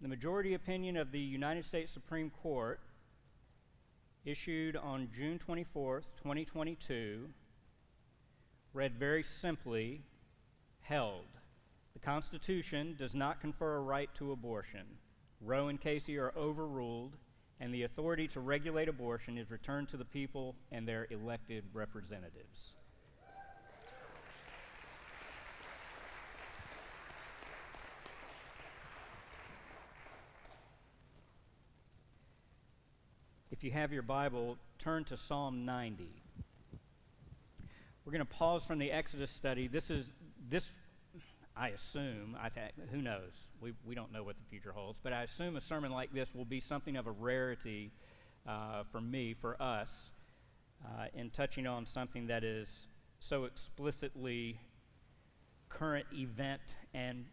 The majority opinion of the United States Supreme Court, issued on June 24, 2022, read very simply held. The Constitution does not confer a right to abortion. Roe and Casey are overruled, and the authority to regulate abortion is returned to the people and their elected representatives. If you have your Bible, turn to Psalm 90. We're going to pause from the Exodus study. This is this I assume, I th- who knows? We, we don't know what the future holds, but I assume a sermon like this will be something of a rarity uh, for me, for us, uh, in touching on something that is so explicitly current event and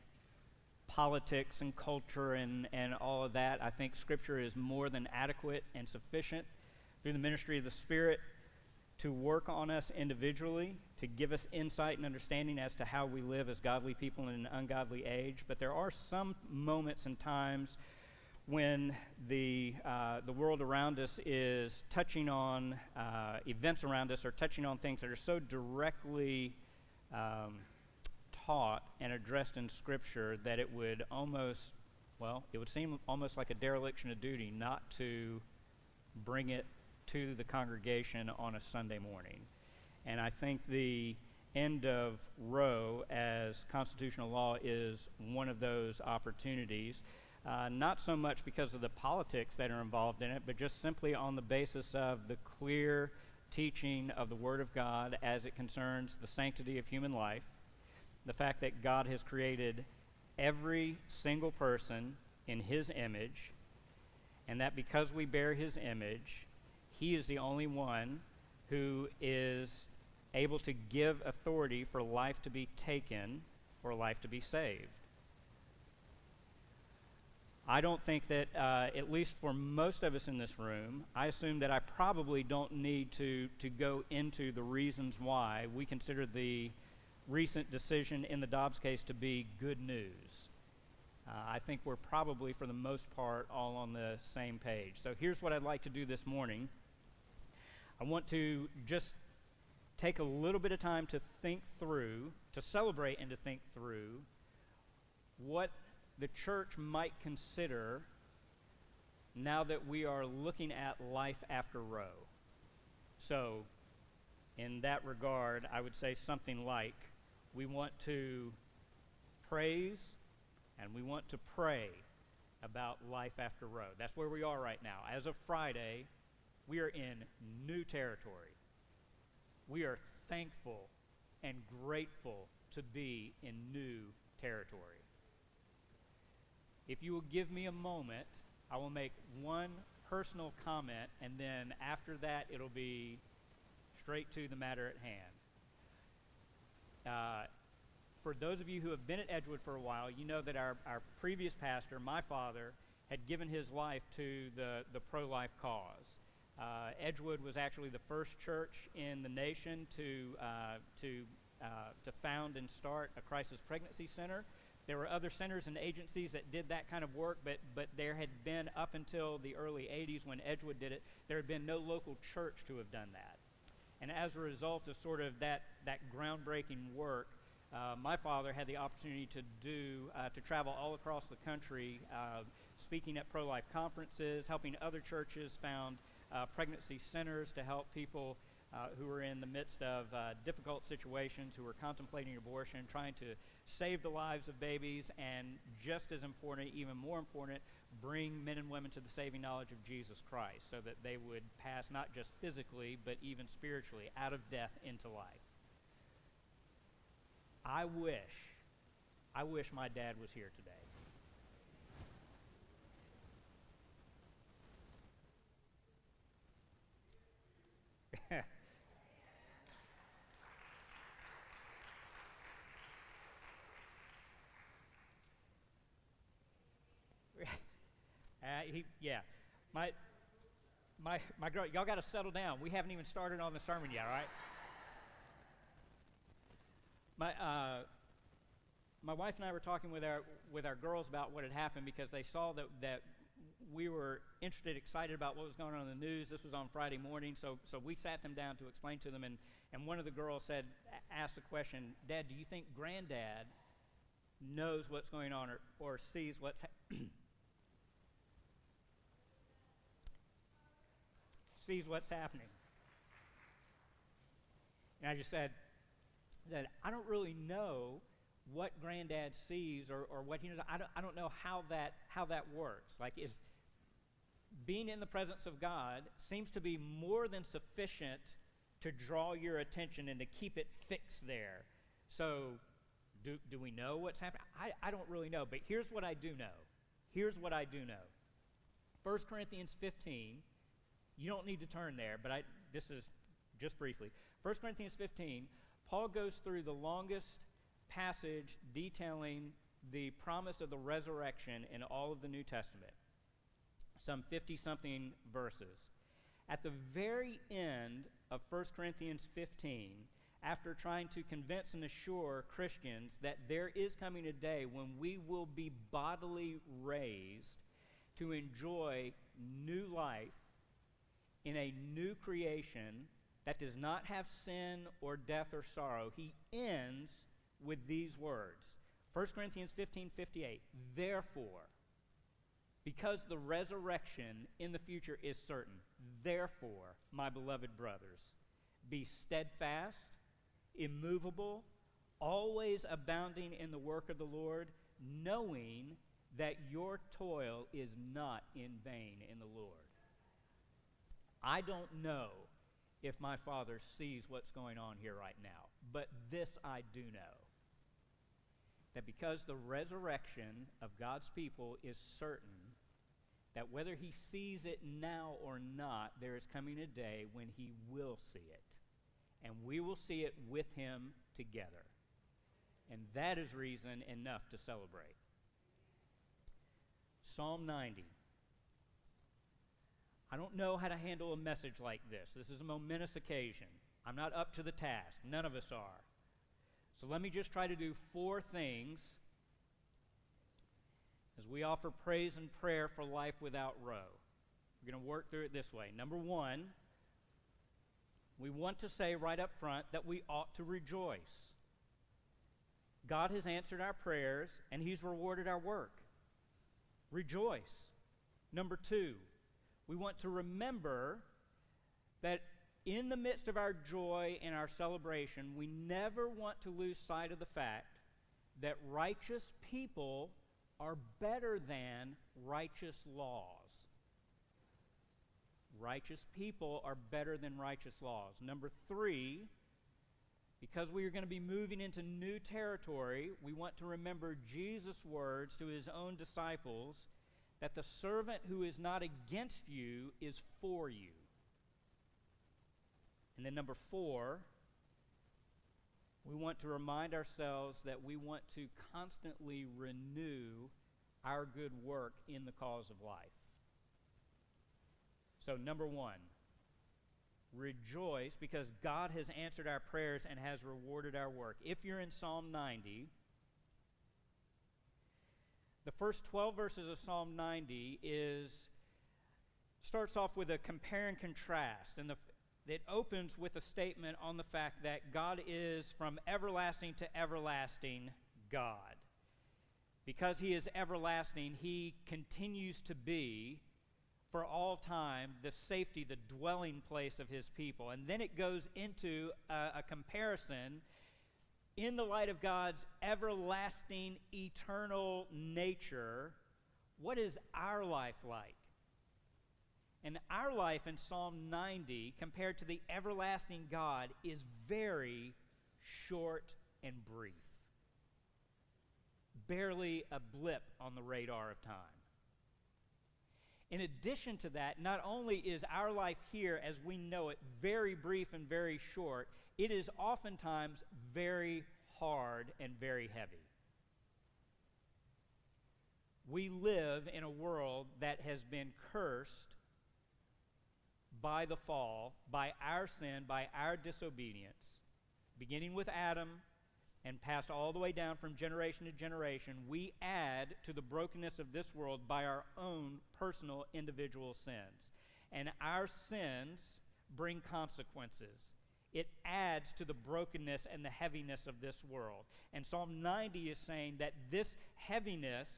politics and culture and, and all of that. I think Scripture is more than adequate and sufficient through the ministry of the Spirit to work on us individually, to give us insight and understanding as to how we live as godly people in an ungodly age. But there are some moments and times when the, uh, the world around us is touching on uh, events around us or touching on things that are so directly um, taught and addressed in Scripture that it would almost, well, it would seem almost like a dereliction of duty not to bring it to the congregation on a Sunday morning. And I think the end of Roe as constitutional law is one of those opportunities. Uh, not so much because of the politics that are involved in it, but just simply on the basis of the clear teaching of the Word of God as it concerns the sanctity of human life, the fact that God has created every single person in His image, and that because we bear His image, he is the only one who is able to give authority for life to be taken or life to be saved. I don't think that, uh, at least for most of us in this room, I assume that I probably don't need to, to go into the reasons why we consider the recent decision in the Dobbs case to be good news. Uh, I think we're probably, for the most part, all on the same page. So here's what I'd like to do this morning. I want to just take a little bit of time to think through, to celebrate and to think through what the church might consider now that we are looking at life after Roe. So, in that regard, I would say something like we want to praise and we want to pray about life after Roe. That's where we are right now. As of Friday, we are in new territory. We are thankful and grateful to be in new territory. If you will give me a moment, I will make one personal comment, and then after that, it'll be straight to the matter at hand. Uh, for those of you who have been at Edgewood for a while, you know that our, our previous pastor, my father, had given his life to the, the pro life cause. Uh, Edgewood was actually the first church in the nation to, uh, to, uh, to found and start a crisis pregnancy center. There were other centers and agencies that did that kind of work, but, but there had been, up until the early 80s when Edgewood did it, there had been no local church to have done that. And as a result of sort of that, that groundbreaking work, uh, my father had the opportunity to do, uh, to travel all across the country, uh, speaking at pro life conferences, helping other churches found uh, pregnancy centers to help people uh, who were in the midst of difficult situations, who were contemplating abortion, trying to save the lives of babies, and just as important, even more important, bring men and women to the saving knowledge of Jesus Christ so that they would pass not just physically, but even spiritually out of death into life. I wish, I wish my dad was here today. Uh, he, yeah, my, my, my girl, y'all got to settle down. We haven't even started on the sermon yet, all right? My, uh, my wife and I were talking with our, with our girls about what had happened because they saw that, that we were interested, excited about what was going on in the news. This was on Friday morning, so, so we sat them down to explain to them. And, and one of the girls said, asked the question, Dad, do you think granddad knows what's going on or, or sees what's ha- sees what's happening? And I just said that I don't really know what granddad sees or, or what he knows. I don't, I don't know how that, how that works. Like, is being in the presence of God seems to be more than sufficient to draw your attention and to keep it fixed there. So, do, do we know what's happening? I, I don't really know, but here's what I do know. Here's what I do know. 1 Corinthians 15, you don't need to turn there, but I, this is just briefly. 1 Corinthians 15, Paul goes through the longest passage detailing the promise of the resurrection in all of the New Testament, some 50 something verses. At the very end of 1 Corinthians 15, after trying to convince and assure Christians that there is coming a day when we will be bodily raised to enjoy new life in a new creation that does not have sin or death or sorrow, he ends with these words 1 Corinthians 15 58. Therefore, because the resurrection in the future is certain, therefore, my beloved brothers, be steadfast, immovable, always abounding in the work of the Lord, knowing that your toil is not in vain in the Lord. I don't know if my Father sees what's going on here right now, but this I do know that because the resurrection of God's people is certain, that whether he sees it now or not, there is coming a day when he will see it. And we will see it with him together. And that is reason enough to celebrate. Psalm 90. I don't know how to handle a message like this. This is a momentous occasion. I'm not up to the task. None of us are. So let me just try to do four things as we offer praise and prayer for life without Roe. We're going to work through it this way. Number one, we want to say right up front that we ought to rejoice. God has answered our prayers and He's rewarded our work. Rejoice. Number two, we want to remember that in the midst of our joy and our celebration, we never want to lose sight of the fact that righteous people are better than righteous laws. Righteous people are better than righteous laws. Number three, because we are going to be moving into new territory, we want to remember Jesus' words to his own disciples that the servant who is not against you is for you. And then, number four, we want to remind ourselves that we want to constantly renew our good work in the cause of life. So, number one, rejoice because God has answered our prayers and has rewarded our work. If you're in Psalm 90, the first 12 verses of Psalm 90 is starts off with a compare and contrast and the, it opens with a statement on the fact that God is from everlasting to everlasting God. Because he is everlasting, he continues to be for all time the safety, the dwelling place of his people. And then it goes into a, a comparison in the light of God's everlasting, eternal nature, what is our life like? And our life in Psalm 90, compared to the everlasting God, is very short and brief. Barely a blip on the radar of time. In addition to that, not only is our life here as we know it very brief and very short, it is oftentimes very hard and very heavy. We live in a world that has been cursed by the fall, by our sin, by our disobedience, beginning with Adam and passed all the way down from generation to generation, we add to the brokenness of this world by our own personal individual sins. And our sins bring consequences. It adds to the brokenness and the heaviness of this world. And Psalm 90 is saying that this heaviness,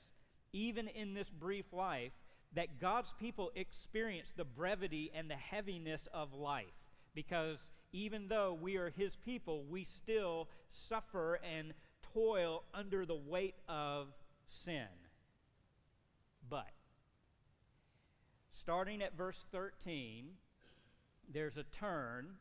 even in this brief life, that God's people experience the brevity and the heaviness of life. Because even though we are His people, we still suffer and toil under the weight of sin. But, starting at verse 13, there's a turn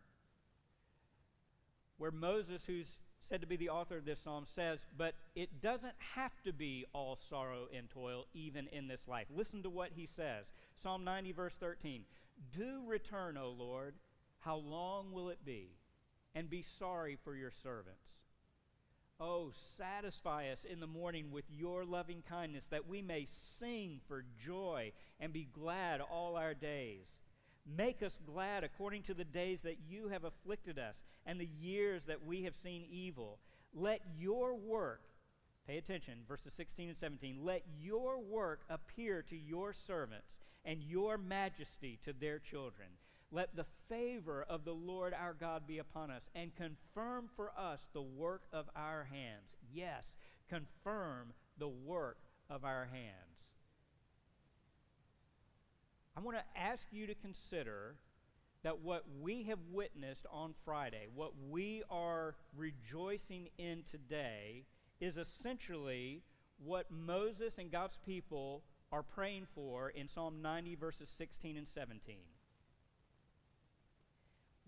where Moses, who's said to be the author of this psalm, says, But it doesn't have to be all sorrow and toil, even in this life. Listen to what he says Psalm 90, verse 13. Do return, O Lord. How long will it be? And be sorry for your servants. Oh, satisfy us in the morning with your loving kindness, that we may sing for joy and be glad all our days. Make us glad according to the days that you have afflicted us and the years that we have seen evil. Let your work, pay attention, verses 16 and 17, let your work appear to your servants and your majesty to their children. Let the favor of the Lord our God be upon us and confirm for us the work of our hands. Yes, confirm the work of our hands. I want to ask you to consider that what we have witnessed on Friday, what we are rejoicing in today, is essentially what Moses and God's people are praying for in Psalm 90, verses 16 and 17.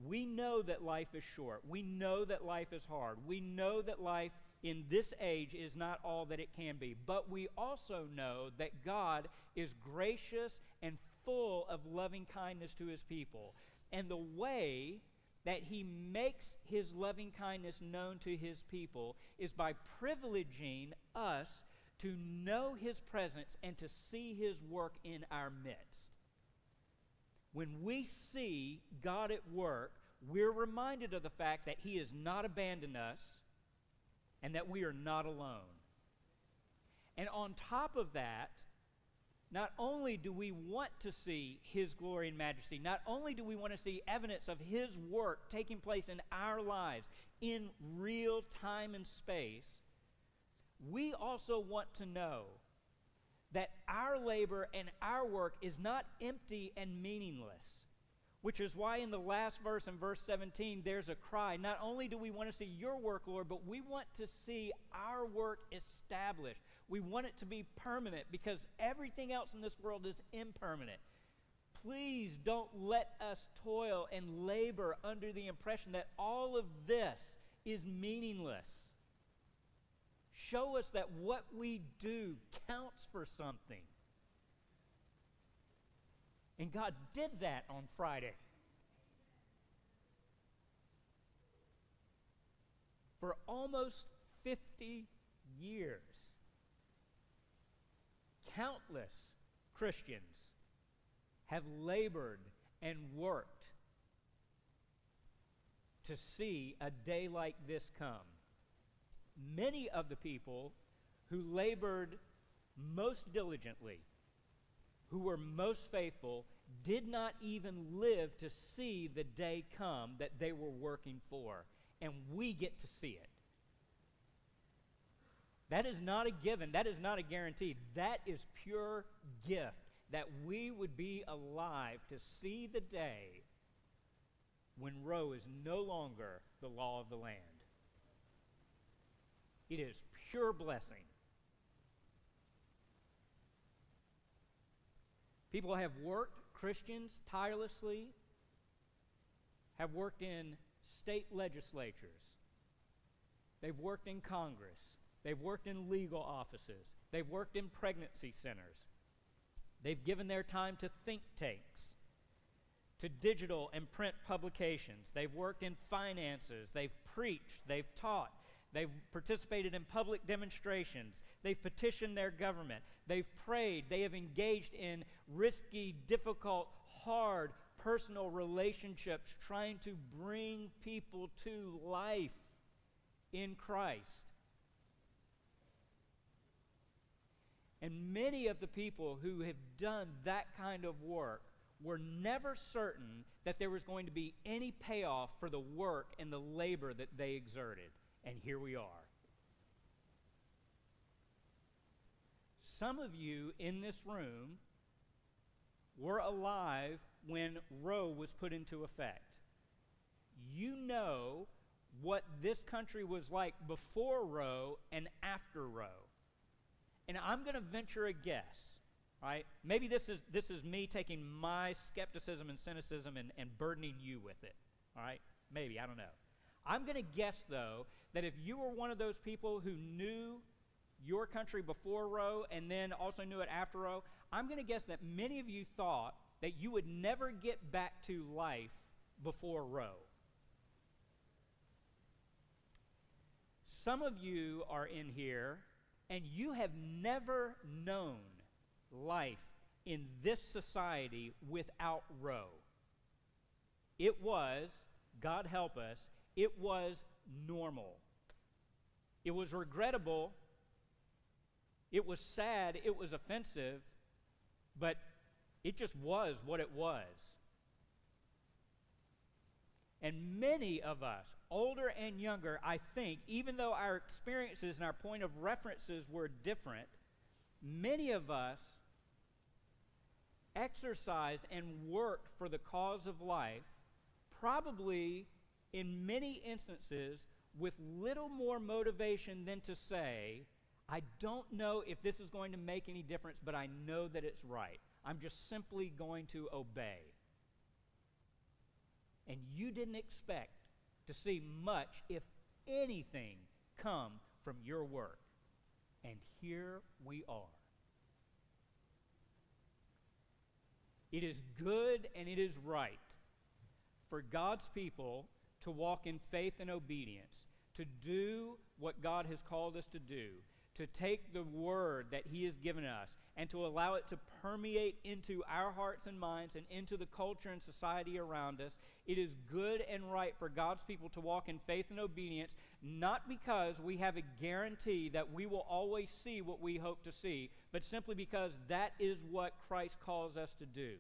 We know that life is short. We know that life is hard. We know that life in this age is not all that it can be. But we also know that God is gracious and full of loving kindness to his people. And the way that he makes his loving kindness known to his people is by privileging us to know his presence and to see his work in our midst. When we see God at work, we're reminded of the fact that he has not abandoned us and that we are not alone. And on top of that, not only do we want to see His glory and majesty, not only do we want to see evidence of His work taking place in our lives in real time and space, we also want to know that our labor and our work is not empty and meaningless which is why in the last verse, in verse 17, there's a cry. Not only do we want to see your work, Lord, but we want to see our work established. We want it to be permanent because everything else in this world is impermanent. Please don't let us toil and labor under the impression that all of this is meaningless. Show us that what we do counts for something. And God did that on Friday. For almost 50 years, countless Christians have labored and worked to see a day like this come. Many of the people who labored most diligently who were most faithful did not even live to see the day come that they were working for. And we get to see it. That is not a given. That is not a guarantee. That is pure gift that we would be alive to see the day when Roe is no longer the law of the land. It is pure blessing. People have worked, Christians, tirelessly, have worked in state legislatures. They've worked in Congress. They've worked in legal offices. They've worked in pregnancy centers. They've given their time to think tanks, to digital and print publications. They've worked in finances. They've preached. They've taught. They've participated in public demonstrations. They've petitioned their government. They've prayed. They have engaged in risky, difficult, hard personal relationships trying to bring people to life in Christ. And many of the people who have done that kind of work were never certain that there was going to be any payoff for the work and the labor that they exerted. And here we are. Some of you in this room were alive when Roe was put into effect. You know what this country was like before Roe and after Roe. And I'm going to venture a guess, right? Maybe this is, this is me taking my skepticism and cynicism and, and burdening you with it, all right? Maybe, I don't know. I'm going to guess, though, that if you were one of those people who knew your country before Roe and then also knew it after Roe, I'm going to guess that many of you thought that you would never get back to life before Roe. Some of you are in here and you have never known life in this society without Roe. It was, God help us, it was normal. It was regrettable. It was sad. It was offensive. But it just was what it was. And many of us, older and younger, I think, even though our experiences and our point of references were different, many of us exercised and worked for the cause of life, probably in many instances with little more motivation than to say, I don't know if this is going to make any difference, but I know that it's right. I'm just simply going to obey. And you didn't expect to see much, if anything, come from your work. And here we are. It is good and it is right for God's people to walk in faith and obedience, to do what God has called us to do, to take the word that He has given us and to allow it to permeate into our hearts and minds and into the culture and society around us. It is good and right for God's people to walk in faith and obedience, not because we have a guarantee that we will always see what we hope to see, but simply because that is what Christ calls us to do.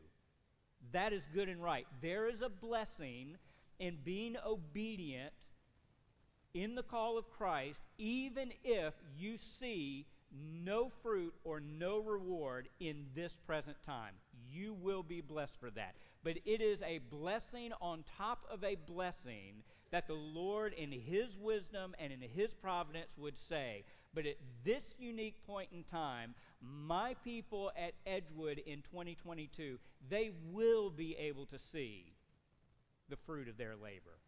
That is good and right. There is a blessing in being obedient in the call of Christ, even if you see no fruit or no reward in this present time. You will be blessed for that. But it is a blessing on top of a blessing that the Lord, in His wisdom and in His providence, would say, But at this unique point in time, my people at Edgewood in 2022, they will be able to see the fruit of their labor.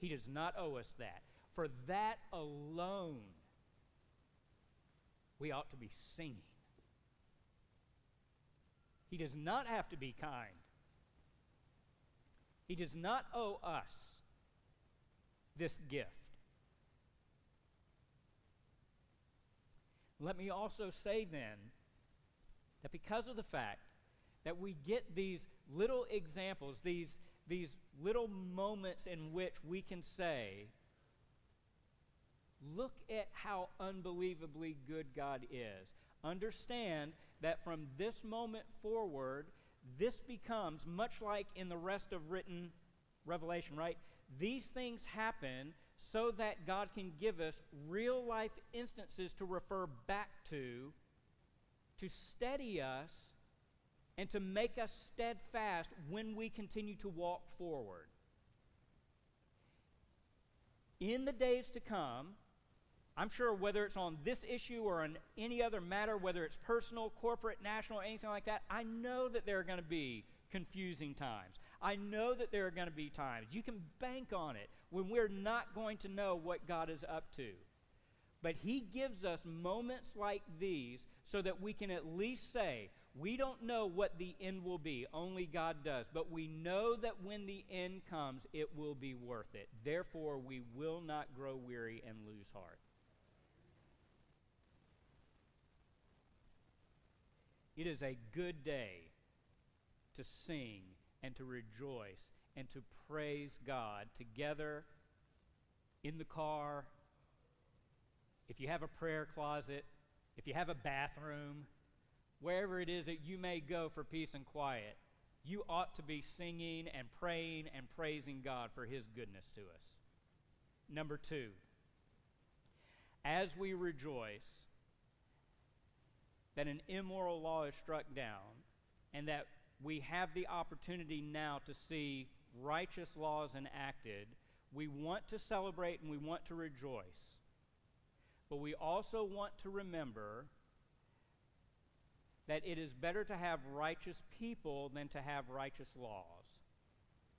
He does not owe us that. For that alone, we ought to be singing. He does not have to be kind. He does not owe us this gift. Let me also say then that because of the fact that we get these little examples, these, these little moments in which we can say, Look at how unbelievably good God is. Understand that from this moment forward, this becomes much like in the rest of written revelation, right? These things happen so that God can give us real life instances to refer back to, to steady us, and to make us steadfast when we continue to walk forward. In the days to come, I'm sure whether it's on this issue or on any other matter, whether it's personal, corporate, national, anything like that, I know that there are going to be confusing times. I know that there are going to be times. You can bank on it when we're not going to know what God is up to. But He gives us moments like these so that we can at least say, we don't know what the end will be, only God does. But we know that when the end comes, it will be worth it. Therefore, we will not grow weary and lose heart. It is a good day to sing and to rejoice and to praise God together in the car. If you have a prayer closet, if you have a bathroom, wherever it is that you may go for peace and quiet, you ought to be singing and praying and praising God for His goodness to us. Number two, as we rejoice that an immoral law is struck down and that we have the opportunity now to see righteous laws enacted, we want to celebrate and we want to rejoice. But we also want to remember that it is better to have righteous people than to have righteous laws.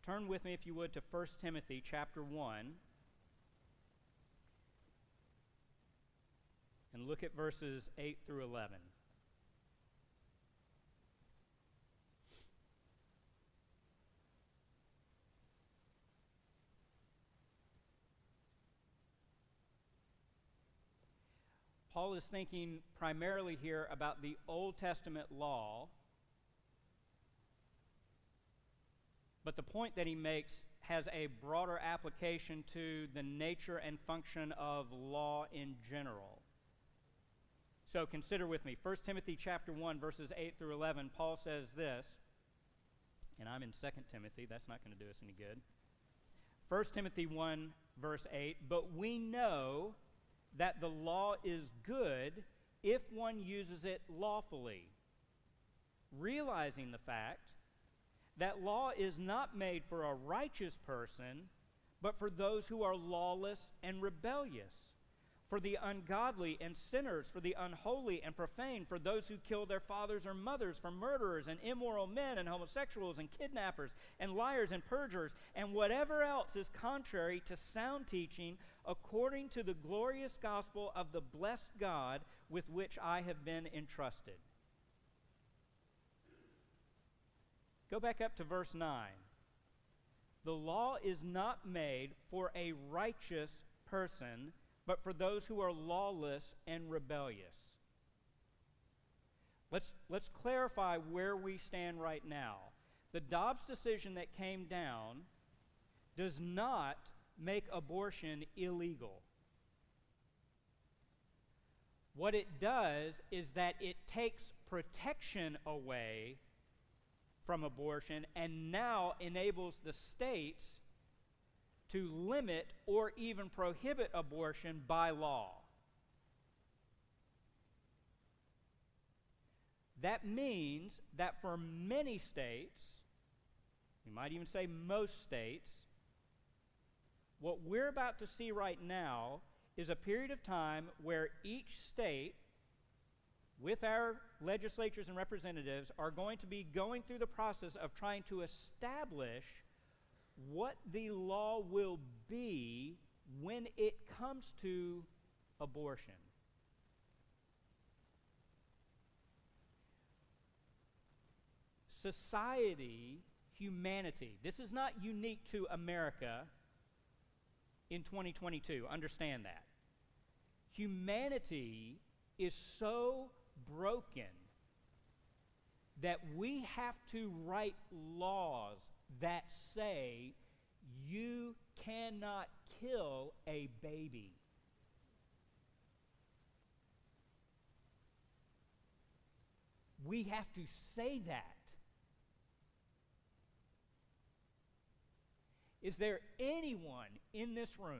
Turn with me, if you would, to 1 Timothy chapter 1. And look at verses 8 through 11. Paul is thinking primarily here about the Old Testament law, but the point that he makes has a broader application to the nature and function of law in general. So consider with me 1 Timothy chapter 1 verses 8 through 11 Paul says this and I'm in 2 Timothy that's not going to do us any good. 1 Timothy 1 verse 8 but we know that the law is good if one uses it lawfully, realizing the fact that law is not made for a righteous person, but for those who are lawless and rebellious for the ungodly and sinners, for the unholy and profane, for those who kill their fathers or mothers, for murderers and immoral men and homosexuals and kidnappers and liars and perjurers, and whatever else is contrary to sound teaching, according to the glorious gospel of the blessed God with which I have been entrusted. Go back up to verse 9. The law is not made for a righteous person but for those who are lawless and rebellious. Let's, let's clarify where we stand right now. The Dobbs decision that came down does not make abortion illegal. What it does is that it takes protection away from abortion and now enables the states to limit or even prohibit abortion by law. That means that for many states, you might even say most states, what we're about to see right now is a period of time where each state, with our legislatures and representatives, are going to be going through the process of trying to establish what the law will be when it comes to abortion. Society, humanity, this is not unique to America in 2022. Understand that. Humanity is so broken that we have to write laws that say you cannot kill a baby. We have to say that. Is there anyone in this room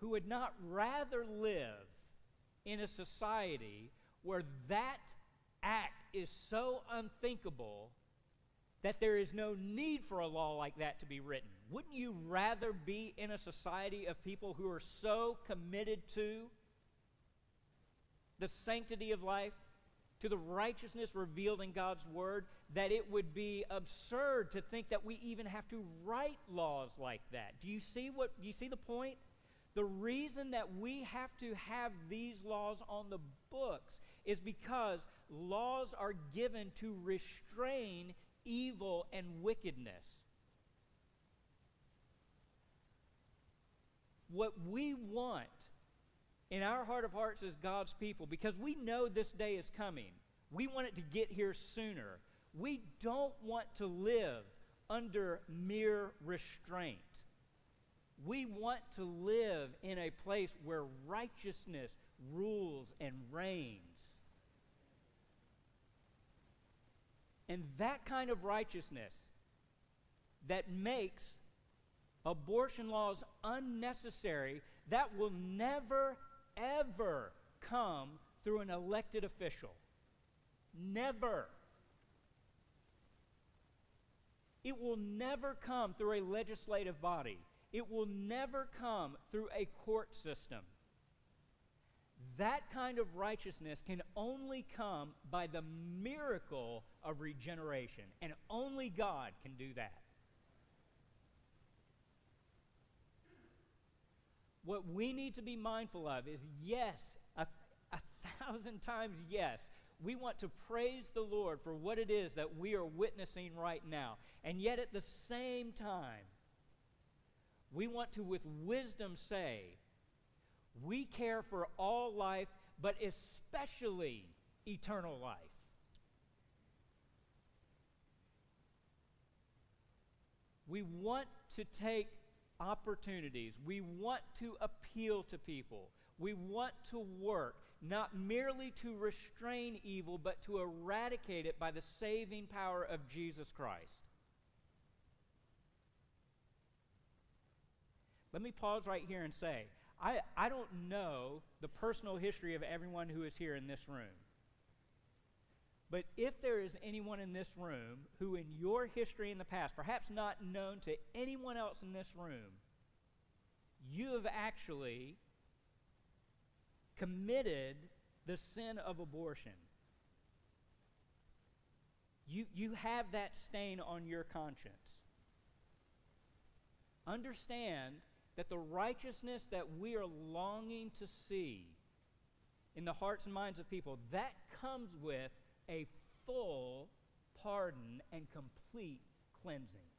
who would not rather live in a society where that act is so unthinkable that there is no need for a law like that to be written. Wouldn't you rather be in a society of people who are so committed to the sanctity of life, to the righteousness revealed in God's Word, that it would be absurd to think that we even have to write laws like that? Do you see what do you see the point? The reason that we have to have these laws on the books is because laws are given to restrain evil and wickedness. What we want in our heart of hearts as God's people, because we know this day is coming, we want it to get here sooner. We don't want to live under mere restraint. We want to live in a place where righteousness rules and reigns. And that kind of righteousness that makes abortion laws unnecessary, that will never, ever come through an elected official. Never. It will never come through a legislative body. It will never come through a court system. That kind of righteousness can only come by the miracle of regeneration, and only God can do that. What we need to be mindful of is yes, a, a thousand times yes, we want to praise the Lord for what it is that we are witnessing right now. And yet at the same time, we want to, with wisdom, say, we care for all life, but especially eternal life. We want to take opportunities. We want to appeal to people. We want to work not merely to restrain evil, but to eradicate it by the saving power of Jesus Christ. Let me pause right here and say I, I don't know the personal history of everyone who is here in this room. But if there is anyone in this room who, in your history in the past, perhaps not known to anyone else in this room, you have actually committed the sin of abortion. You, you have that stain on your conscience. Understand that the righteousness that we are longing to see in the hearts and minds of people, that comes with a full pardon and complete cleansing.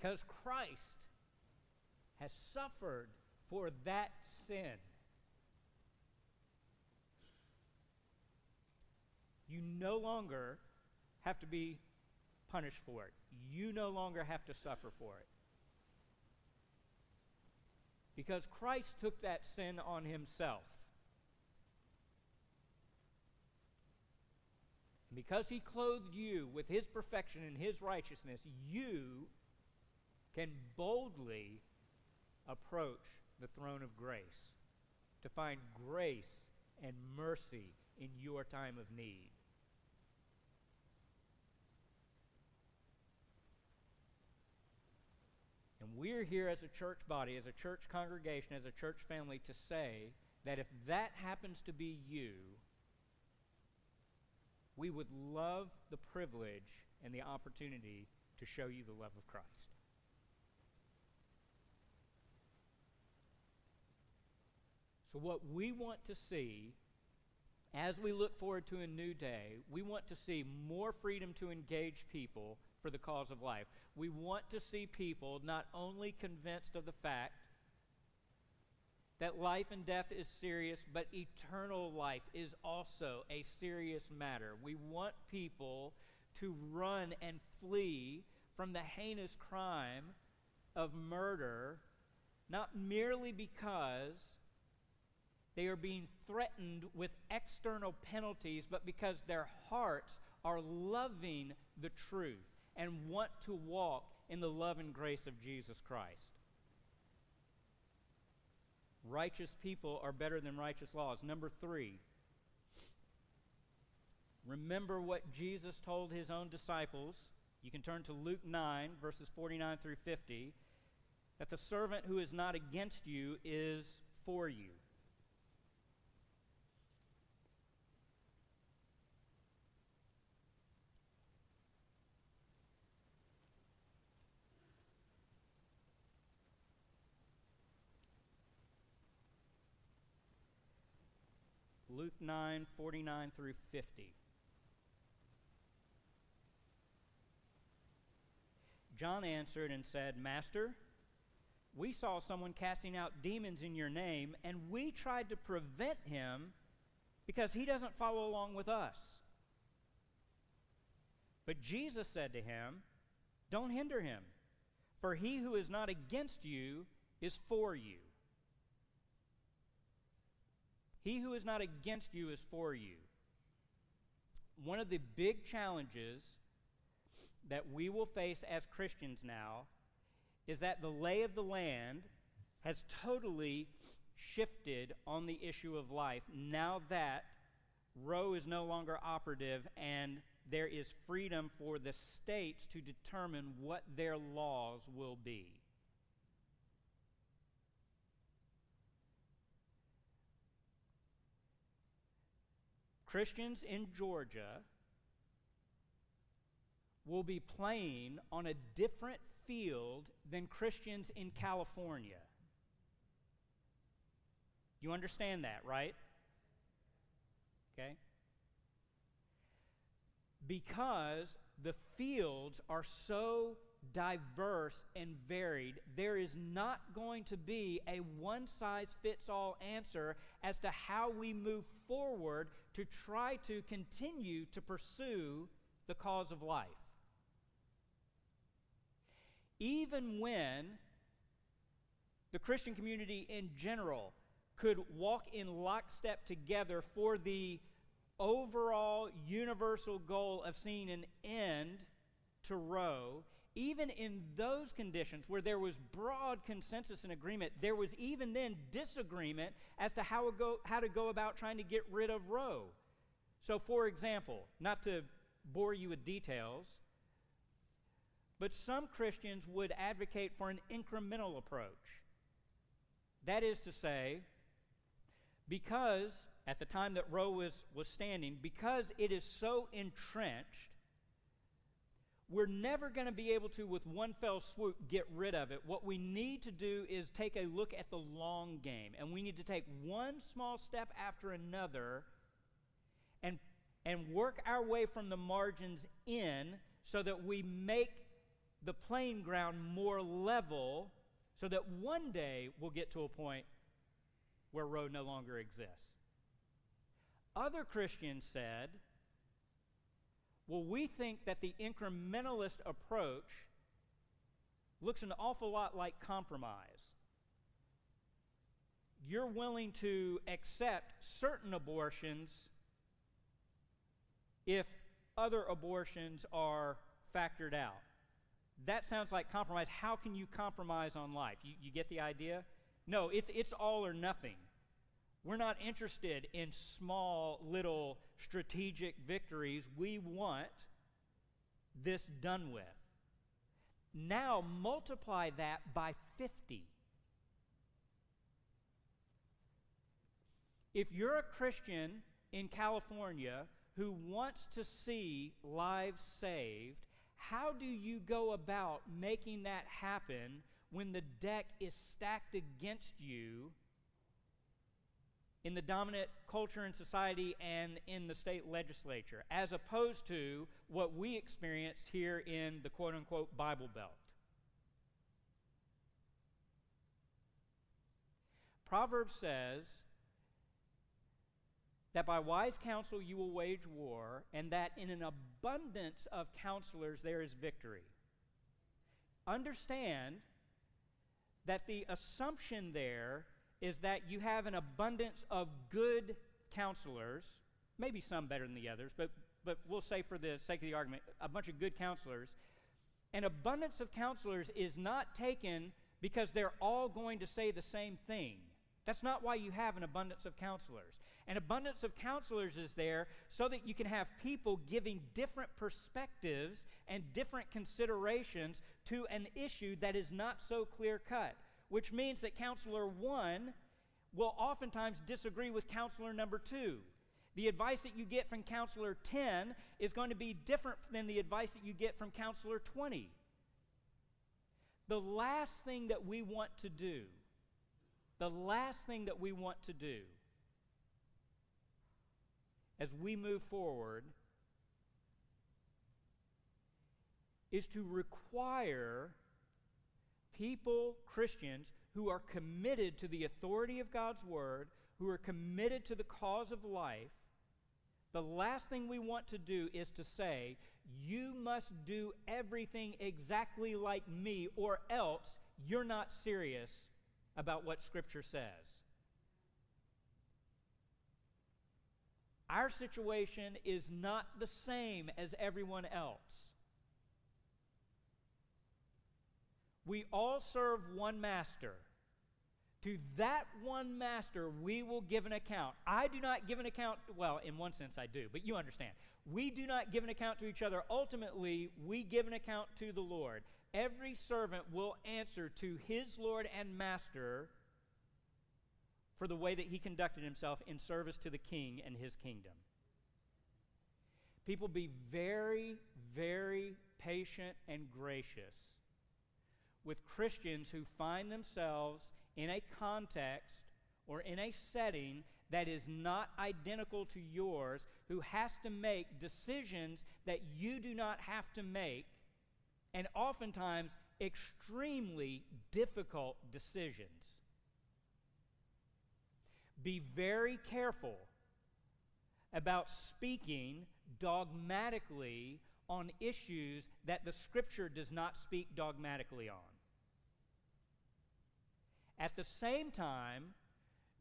Because Christ has suffered for that sin. You no longer have to be punished for it. You no longer have to suffer for it. Because Christ took that sin on himself. And because he clothed you with his perfection and his righteousness, you can boldly approach the throne of grace to find grace and mercy in your time of need. And we're here as a church body, as a church congregation, as a church family to say that if that happens to be you, we would love the privilege and the opportunity to show you the love of Christ. So, what we want to see as we look forward to a new day, we want to see more freedom to engage people for the cause of life. We want to see people not only convinced of the fact that life and death is serious, but eternal life is also a serious matter. We want people to run and flee from the heinous crime of murder, not merely because they are being threatened with external penalties, but because their hearts are loving the truth and want to walk in the love and grace of Jesus Christ. Righteous people are better than righteous laws. Number three, remember what Jesus told his own disciples. You can turn to Luke 9, verses 49 through 50, that the servant who is not against you is for you. Luke 9 49 through 50. John answered and said, Master, we saw someone casting out demons in your name, and we tried to prevent him because he doesn't follow along with us. But Jesus said to him, Don't hinder him, For he who is not against you is for you. He who is not against you is for you. One of the big challenges that we will face as Christians now is that the lay of the land has totally shifted on the issue of life now that Roe is no longer operative and there is freedom for the states to determine what their laws will be. Christians in Georgia will be playing on a different field than Christians in California. You understand that, right? Okay? Because the fields are so diverse and varied, there is not going to be a one size fits all answer as to how we move forward to try to continue to pursue the cause of life. Even when the Christian community in general could walk in lockstep together for the overall universal goal of seeing an end to Roe, even in those conditions where there was broad consensus and agreement, there was even then disagreement as to how, go, how to go about trying to get rid of Roe. So, for example, not to bore you with details, but some Christians would advocate for an incremental approach. That is to say, because at the time that Roe was, was standing, because it is so entrenched, we're never going to be able to, with one fell swoop, get rid of it. What we need to do is take a look at the long game, and we need to take one small step after another and, and work our way from the margins in so that we make the playing ground more level so that one day we'll get to a point where Roe no longer exists. Other Christians said, well, we think that the incrementalist approach looks an awful lot like compromise. You're willing to accept certain abortions if other abortions are factored out. That sounds like compromise. How can you compromise on life? You, you get the idea? No, it's, it's all or nothing. We're not interested in small, little strategic victories. We want this done with. Now multiply that by 50. If you're a Christian in California who wants to see lives saved, how do you go about making that happen when the deck is stacked against you in the dominant culture and society and in the state legislature, as opposed to what we experience here in the quote unquote Bible Belt. Proverbs says that by wise counsel you will wage war, and that in an abundance of counselors there is victory. Understand that the assumption there is that you have an abundance of good counselors, maybe some better than the others, but, but we'll say for the sake of the argument, a bunch of good counselors. An abundance of counselors is not taken because they're all going to say the same thing. That's not why you have an abundance of counselors. An abundance of counselors is there so that you can have people giving different perspectives and different considerations to an issue that is not so clear cut which means that counselor one will oftentimes disagree with counselor number two. The advice that you get from counselor 10 is going to be different than the advice that you get from counselor 20. The last thing that we want to do, the last thing that we want to do as we move forward is to require people, Christians, who are committed to the authority of God's Word, who are committed to the cause of life, the last thing we want to do is to say, You must do everything exactly like me, or else you're not serious about what Scripture says. Our situation is not the same as everyone else. We all serve one master. To that one master, we will give an account. I do not give an account, well, in one sense I do, but you understand. We do not give an account to each other. Ultimately, we give an account to the Lord. Every servant will answer to his Lord and master for the way that he conducted himself in service to the king and his kingdom. People be very, very patient and gracious with Christians who find themselves in a context or in a setting that is not identical to yours, who has to make decisions that you do not have to make, and oftentimes extremely difficult decisions. Be very careful about speaking dogmatically on issues that the Scripture does not speak dogmatically on. At the same time,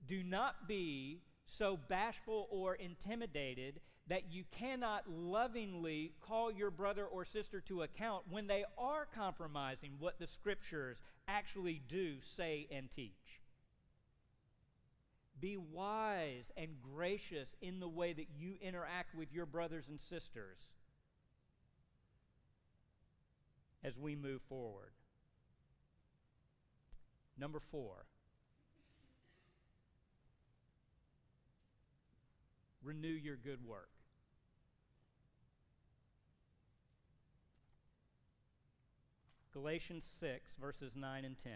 do not be so bashful or intimidated that you cannot lovingly call your brother or sister to account when they are compromising what the scriptures actually do say and teach. Be wise and gracious in the way that you interact with your brothers and sisters as we move forward. Number four, renew your good work. Galatians 6, verses 9 and 10.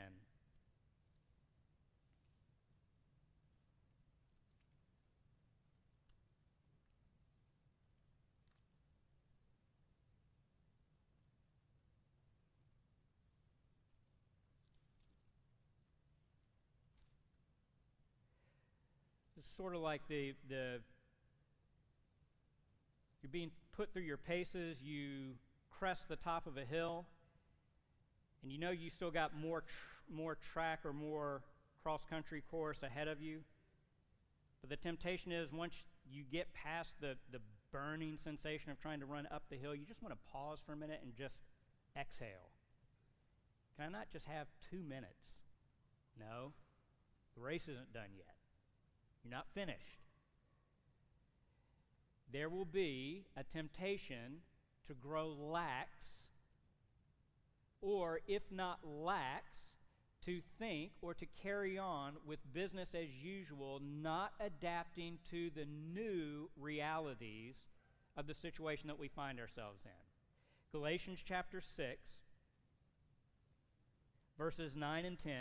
Sort of like the, the you're being put through your paces, you crest the top of a hill, and you know you still got more, tr- more track or more cross country course ahead of you. But the temptation is once you get past the, the burning sensation of trying to run up the hill, you just want to pause for a minute and just exhale. Can I not just have two minutes? No, the race isn't done yet. You're not finished. There will be a temptation to grow lax, or if not lax, to think or to carry on with business as usual, not adapting to the new realities of the situation that we find ourselves in. Galatians chapter 6, verses 9 and 10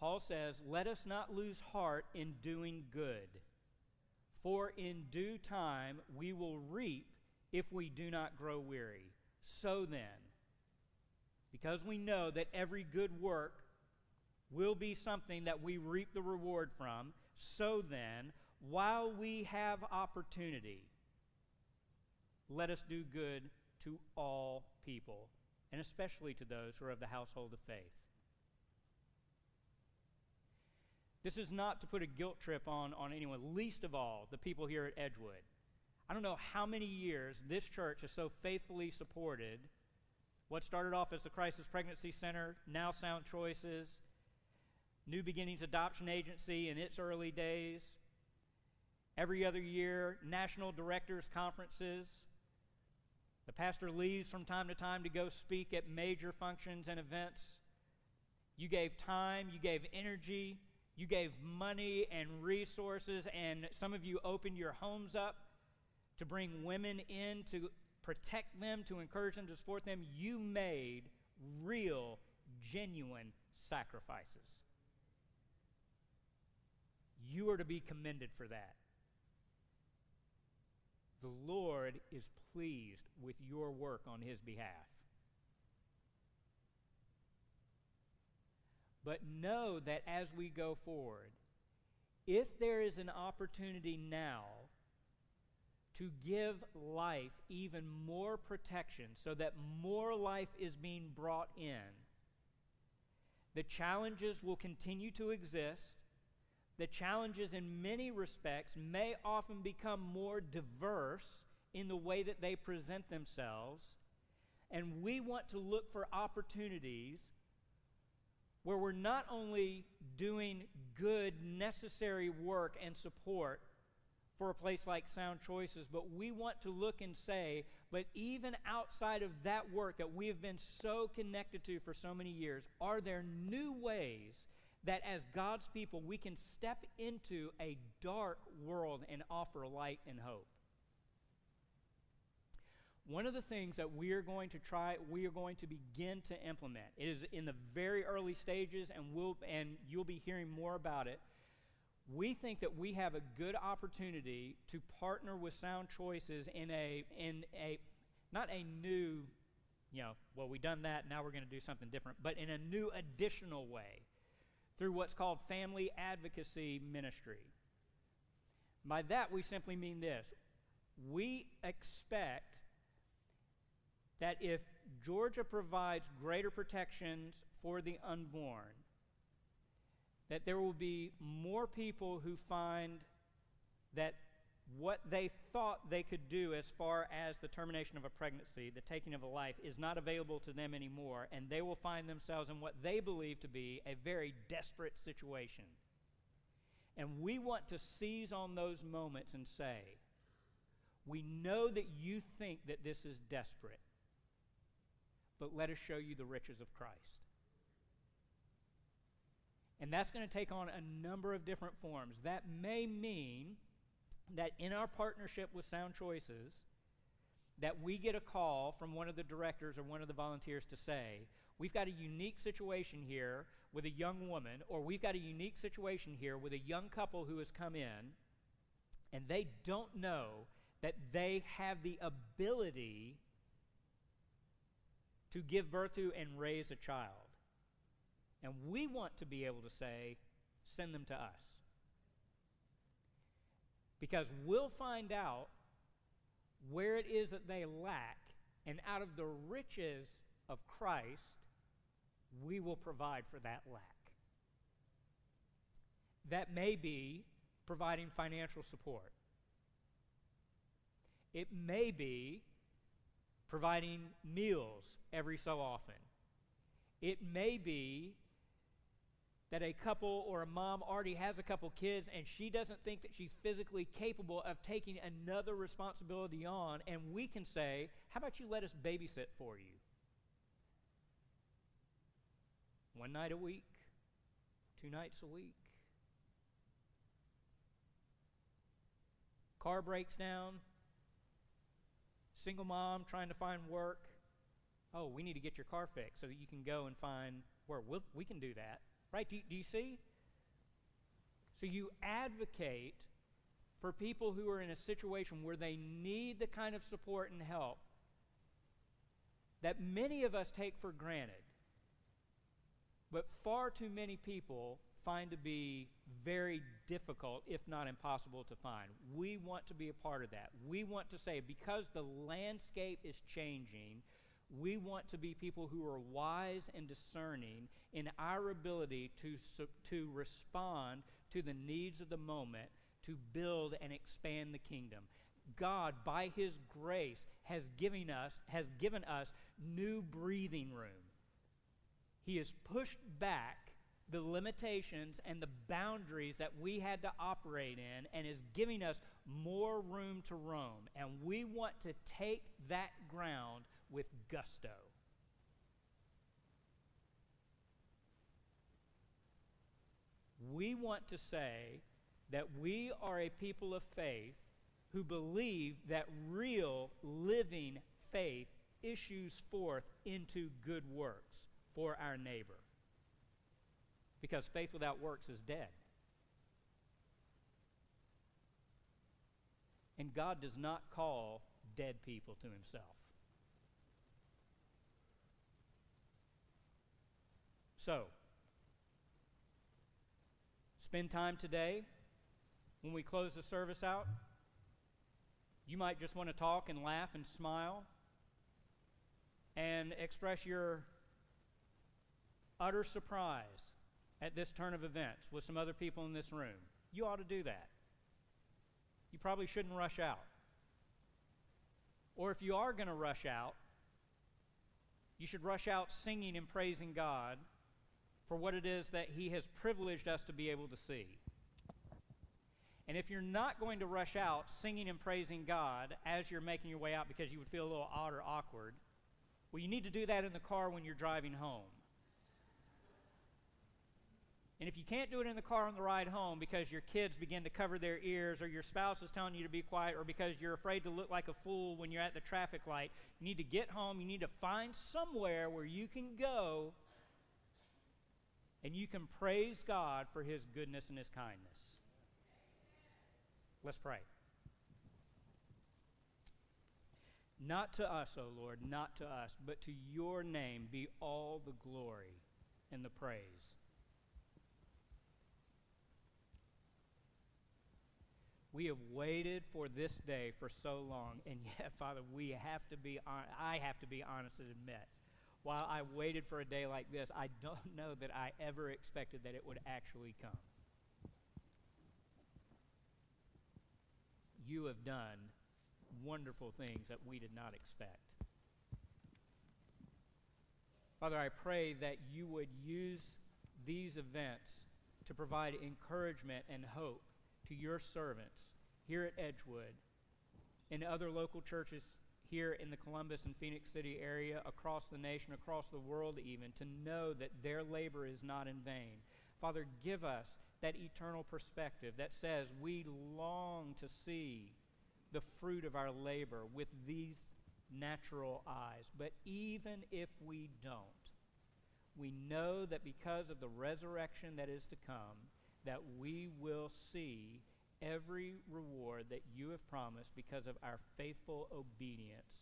Paul says, Let us not lose heart in doing good, for in due time we will reap if we do not grow weary. So then, because we know that every good work will be something that we reap the reward from, so then, while we have opportunity, let us do good to all people, and especially to those who are of the household of faith. This is not to put a guilt trip on, on anyone, least of all the people here at Edgewood. I don't know how many years this church has so faithfully supported what started off as the Crisis Pregnancy Center, now Sound Choices, New Beginnings Adoption Agency in its early days. Every other year, national directors' conferences. The pastor leaves from time to time to go speak at major functions and events. You gave time, you gave energy, you gave money and resources, and some of you opened your homes up to bring women in to protect them, to encourage them, to support them. You made real, genuine sacrifices. You are to be commended for that. The Lord is pleased with your work on his behalf. But know that as we go forward, if there is an opportunity now to give life even more protection so that more life is being brought in. The challenges will continue to exist. The challenges, in many respects, may often become more diverse in the way that they present themselves. And we want to look for opportunities where we're not only doing good, necessary work and support for a place like Sound Choices, but we want to look and say, but even outside of that work that we have been so connected to for so many years, are there new ways that as God's people we can step into a dark world and offer light and hope? One of the things that we are going to try, we are going to begin to implement. It is in the very early stages, and we'll and you'll be hearing more about it. We think that we have a good opportunity to partner with Sound Choices in a in a not a new, you know, well we've done that, now we're going to do something different, but in a new additional way through what's called family advocacy ministry. By that we simply mean this. We expect that if Georgia provides greater protections for the unborn, that there will be more people who find that what they thought they could do as far as the termination of a pregnancy, the taking of a life, is not available to them anymore, and they will find themselves in what they believe to be a very desperate situation. And we want to seize on those moments and say, We know that you think that this is desperate but let us show you the riches of Christ. And that's going to take on a number of different forms. That may mean that in our partnership with Sound Choices, that we get a call from one of the directors or one of the volunteers to say, we've got a unique situation here with a young woman, or we've got a unique situation here with a young couple who has come in, and they don't know that they have the ability to give birth to and raise a child. And we want to be able to say, send them to us. Because we'll find out where it is that they lack, and out of the riches of Christ, we will provide for that lack. That may be providing financial support. It may be providing meals every so often. It may be that a couple or a mom already has a couple kids and she doesn't think that she's physically capable of taking another responsibility on, and we can say, How about you let us babysit for you? One night a week, two nights a week. Car breaks down, Single mom trying to find work. Oh, we need to get your car fixed so that you can go and find work. We'll, we can do that. Right? Do, do you see? So you advocate for people who are in a situation where they need the kind of support and help that many of us take for granted, but far too many people find to be very difficult, if not impossible, to find. We want to be a part of that. We want to say, because the landscape is changing, we want to be people who are wise and discerning in our ability to, to respond to the needs of the moment to build and expand the kingdom. God, by His grace, has given us, has given us new breathing room. He has pushed back the limitations and the boundaries that we had to operate in and is giving us more room to roam. And we want to take that ground with gusto. We want to say that we are a people of faith who believe that real living faith issues forth into good works for our neighbor because faith without works is dead. And God does not call dead people to himself. So, spend time today when we close the service out You might just want to talk and laugh and smile and express your utter surprise at this turn of events with some other people in this room. You ought to do that. You probably shouldn't rush out. Or if you are going to rush out, you should rush out singing and praising God for what it is that He has privileged us to be able to see. And if you're not going to rush out singing and praising God as you're making your way out because you would feel a little odd or awkward, well, you need to do that in the car when you're driving home. And if you can't do it in the car on the ride home because your kids begin to cover their ears, or your spouse is telling you to be quiet, or because you're afraid to look like a fool when you're at the traffic light, you need to get home. You need to find somewhere where you can go and you can praise God for His goodness and His kindness. Let's pray. Not to us, O Lord, not to us, but to your name be all the glory and the praise. We have waited for this day for so long, and yet, Father, we have to be. I have to be honest and admit, while I waited for a day like this, I don't know that I ever expected that it would actually come. You have done wonderful things that we did not expect. Father, I pray that you would use these events to provide encouragement and hope to your servants here at Edgewood, in other local churches here in the Columbus and Phenix City area, across the nation, across the world, even, to know that their labor is not in vain. Father, give us that eternal perspective that says we long to see the fruit of our labor with these natural eyes. But even if we don't, we know that because of the resurrection that is to come, that we will see every reward that you have promised because of our faithful obedience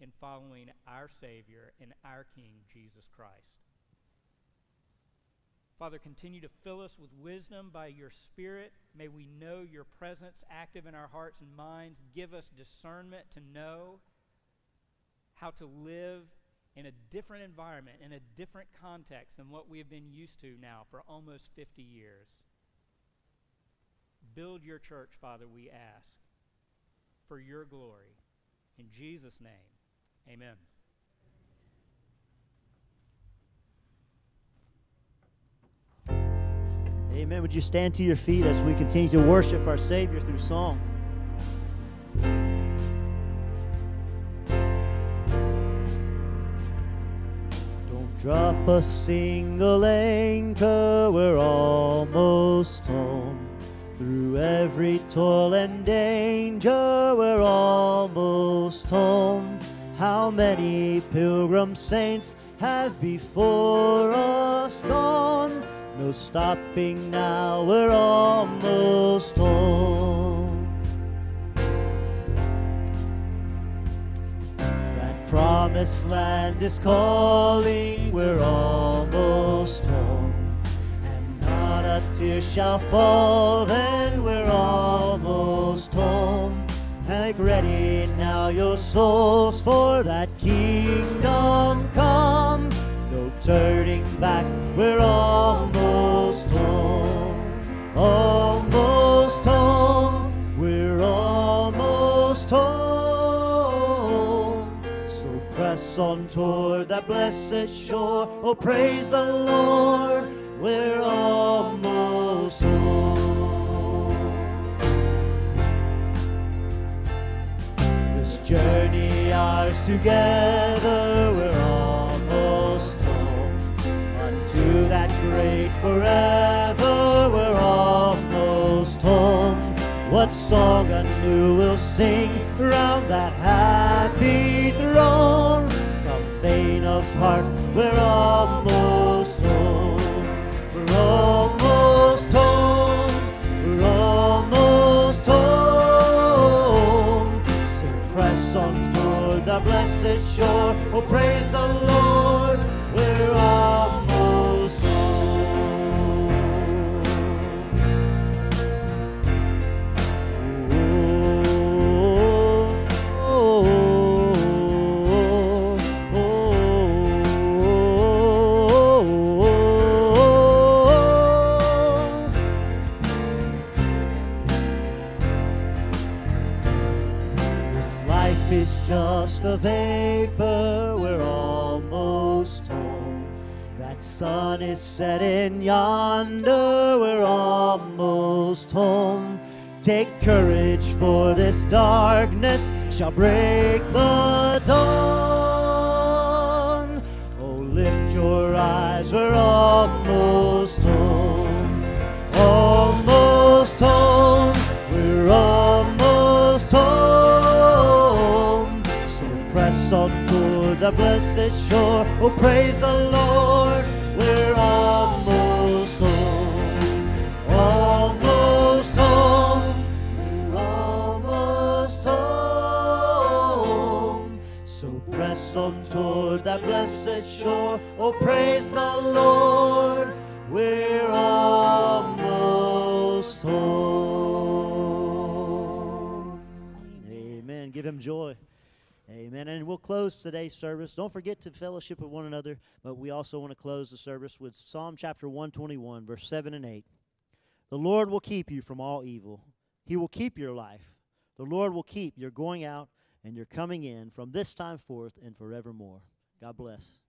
in following our Savior and our King, Jesus Christ. Father, continue to fill us with wisdom by your Spirit. May we know your presence active in our hearts and minds. Give us discernment to know how to live in a different environment, in a different context than what we have been used to now for almost 50 years. Build your church, Father, we ask, for your glory. In Jesus' name, amen. Amen. Would you stand to your feet as we continue to worship our Savior through song? Don't drop a single anchor, we're almost home. Through every toil and danger, we're almost home. How many pilgrim saints have before us gone? No stopping now, we're almost home. That promised land is calling, we're almost home a tear shall fall, then we're almost home. Make ready now your souls for that kingdom come. No turning back, we're almost home. Almost home, we're almost home. So press on toward that blessed shore. Oh, praise the Lord we're almost home. This journey ours together, we're almost home. Unto that great forever, we're almost home. What song anew we'll sing round that happy throne? Come faint of heart, we're almost blessed shore. Oh, praise the Lord. We're almost vapor, we're almost home. That sun is setting yonder, we're almost home. Take courage, for this darkness shall break the dawn. Oh, lift your eyes, we're almost home. Almost home, on toward the blessed shore. Oh, praise the Lord, we're almost home. Almost home, we're almost home. So press on toward that blessed shore. Oh, praise the Lord, we're almost home. Amen. Give him joy. Amen. And we'll close today's service. Don't forget to fellowship with one another, but we also want to close the service with Psalm chapter 121, verse 7 and 8. The Lord will keep you from all evil, He will keep your life. The Lord will keep your going out and your coming in from this time forth and forevermore. God bless.